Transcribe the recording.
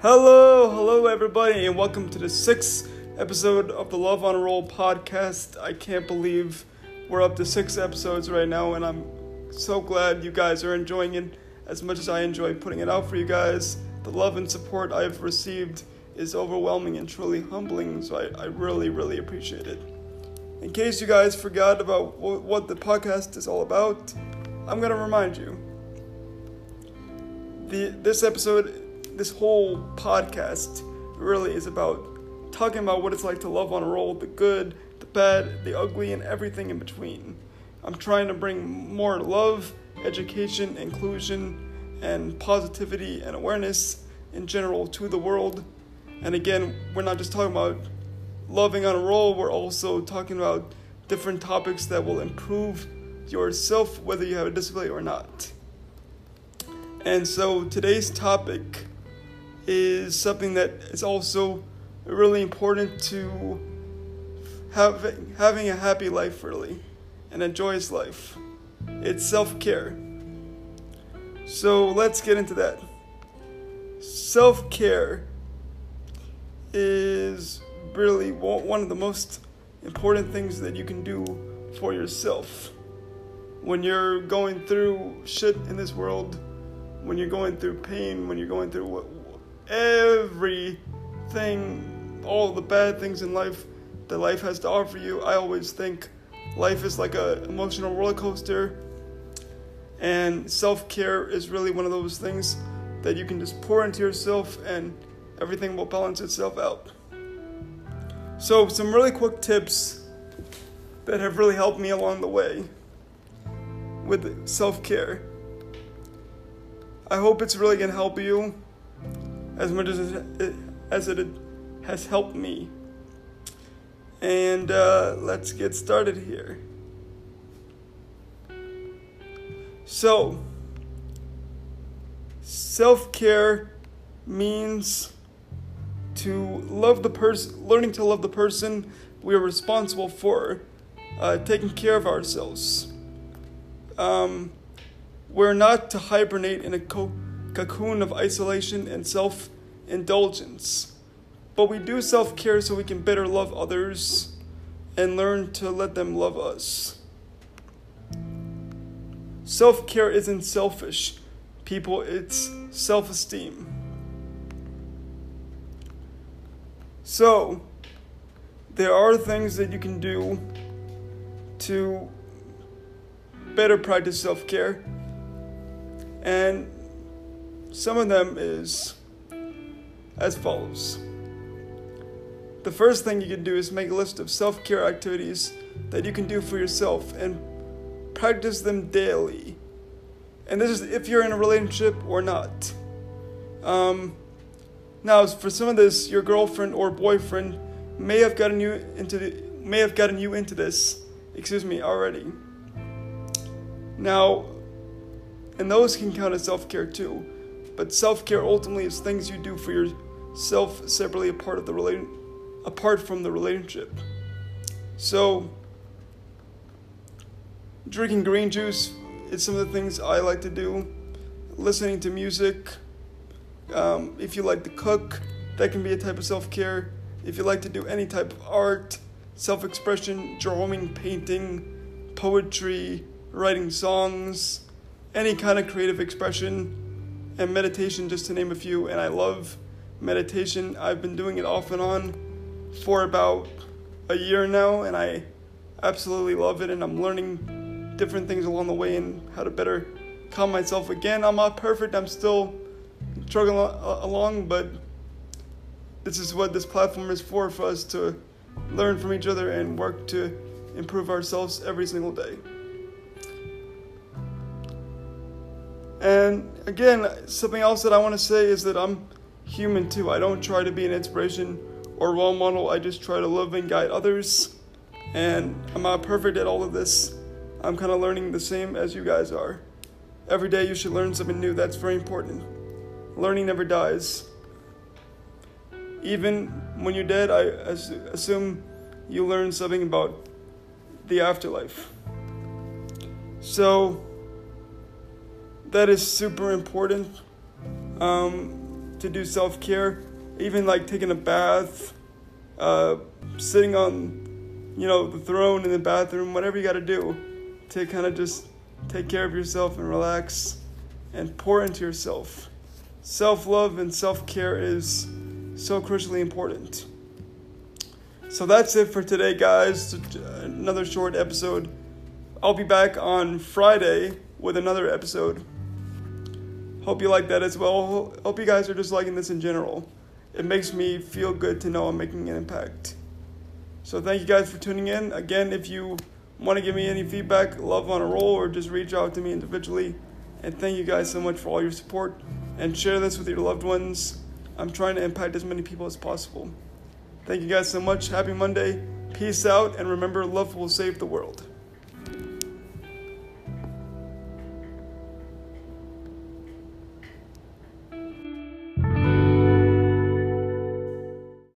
Hello, hello, everybody, and welcome to the sixth episode of the Love on a Roll podcast. I can't believe we're up to six episodes right now, and I'm so glad you guys are enjoying it as much as I enjoy putting it out for you guys. The love and support I've received is overwhelming and truly humbling, so I, I really, really appreciate it. In case you guys forgot about w- what the podcast is all about, I'm going to remind you. The, this episode this whole podcast really is about talking about what it's like to love on a roll the good, the bad, the ugly, and everything in between. I'm trying to bring more love, education, inclusion, and positivity and awareness in general to the world. And again, we're not just talking about loving on a roll, we're also talking about different topics that will improve yourself, whether you have a disability or not. And so today's topic is something that is also really important to have, having a happy life, really, and a joyous life. It's self care. So let's get into that. Self care is really one of the most important things that you can do for yourself. When you're going through shit in this world, when you're going through pain, when you're going through everything, all the bad things in life that life has to offer you. I always think life is like an emotional roller coaster, and self care is really one of those things that you can just pour into yourself and everything will balance itself out. So, some really quick tips that have really helped me along the way with self care. I hope it's really to help you as much as it, as it has helped me. And uh, let's get started here. So, self care means to love the person, learning to love the person we are responsible for, uh, taking care of ourselves. Um, we're not to hibernate in a co- cocoon of isolation and self indulgence. But we do self care so we can better love others and learn to let them love us. Self care isn't selfish, people, it's self esteem. So, there are things that you can do to better practice self care. And some of them is as follows. The first thing you can do is make a list of self care activities that you can do for yourself and practice them daily. And this is if you're in a relationship or not. Um, now, for some of this, your girlfriend or boyfriend may have gotten you into the, may have gotten you into this, excuse me, already. Now, and those can count as self care too. But self care ultimately is things you do for yourself separately apart of the relation, apart from the relationship. So, drinking green juice is some of the things I like to do. Listening to music. Um, if you like to cook, that can be a type of self care. If you like to do any type of art, self expression, drawing, painting, poetry, writing songs, any kind of creative expression and meditation, just to name a few. And I love meditation. I've been doing it off and on for about a year now, and I absolutely love it. And I'm learning different things along the way and how to better calm myself. Again, I'm not perfect, I'm still struggling uh, along, but this is what this platform is for for us to learn from each other and work to improve ourselves every single day. And again, something else that I want to say is that I'm human too. I don't try to be an inspiration or role model. I just try to love and guide others. And I'm not perfect at all of this. I'm kind of learning the same as you guys are. Every day you should learn something new. That's very important. Learning never dies. Even when you're dead, I assume you learn something about the afterlife. So, that is super important. Um, to do self care, even like taking a bath, uh, sitting on, you know, the throne in the bathroom, whatever you got to do to kind of just take care of yourself and relax and pour into yourself. Self love and self care is so crucially important. So that's it for today, guys. Another short episode. I'll be back on Friday with another episode. Hope you like that as well. Hope you guys are just liking this in general. It makes me feel good to know I'm making an impact. So thank you guys for tuning in. Again, if you want to give me any feedback, love on a roll, or just reach out to me individually. And thank you guys so much for all your support. And share this with your loved ones. I'm trying to impact as many people as possible. Thank you guys so much. Happy Monday. Peace out. And remember, love will save the world.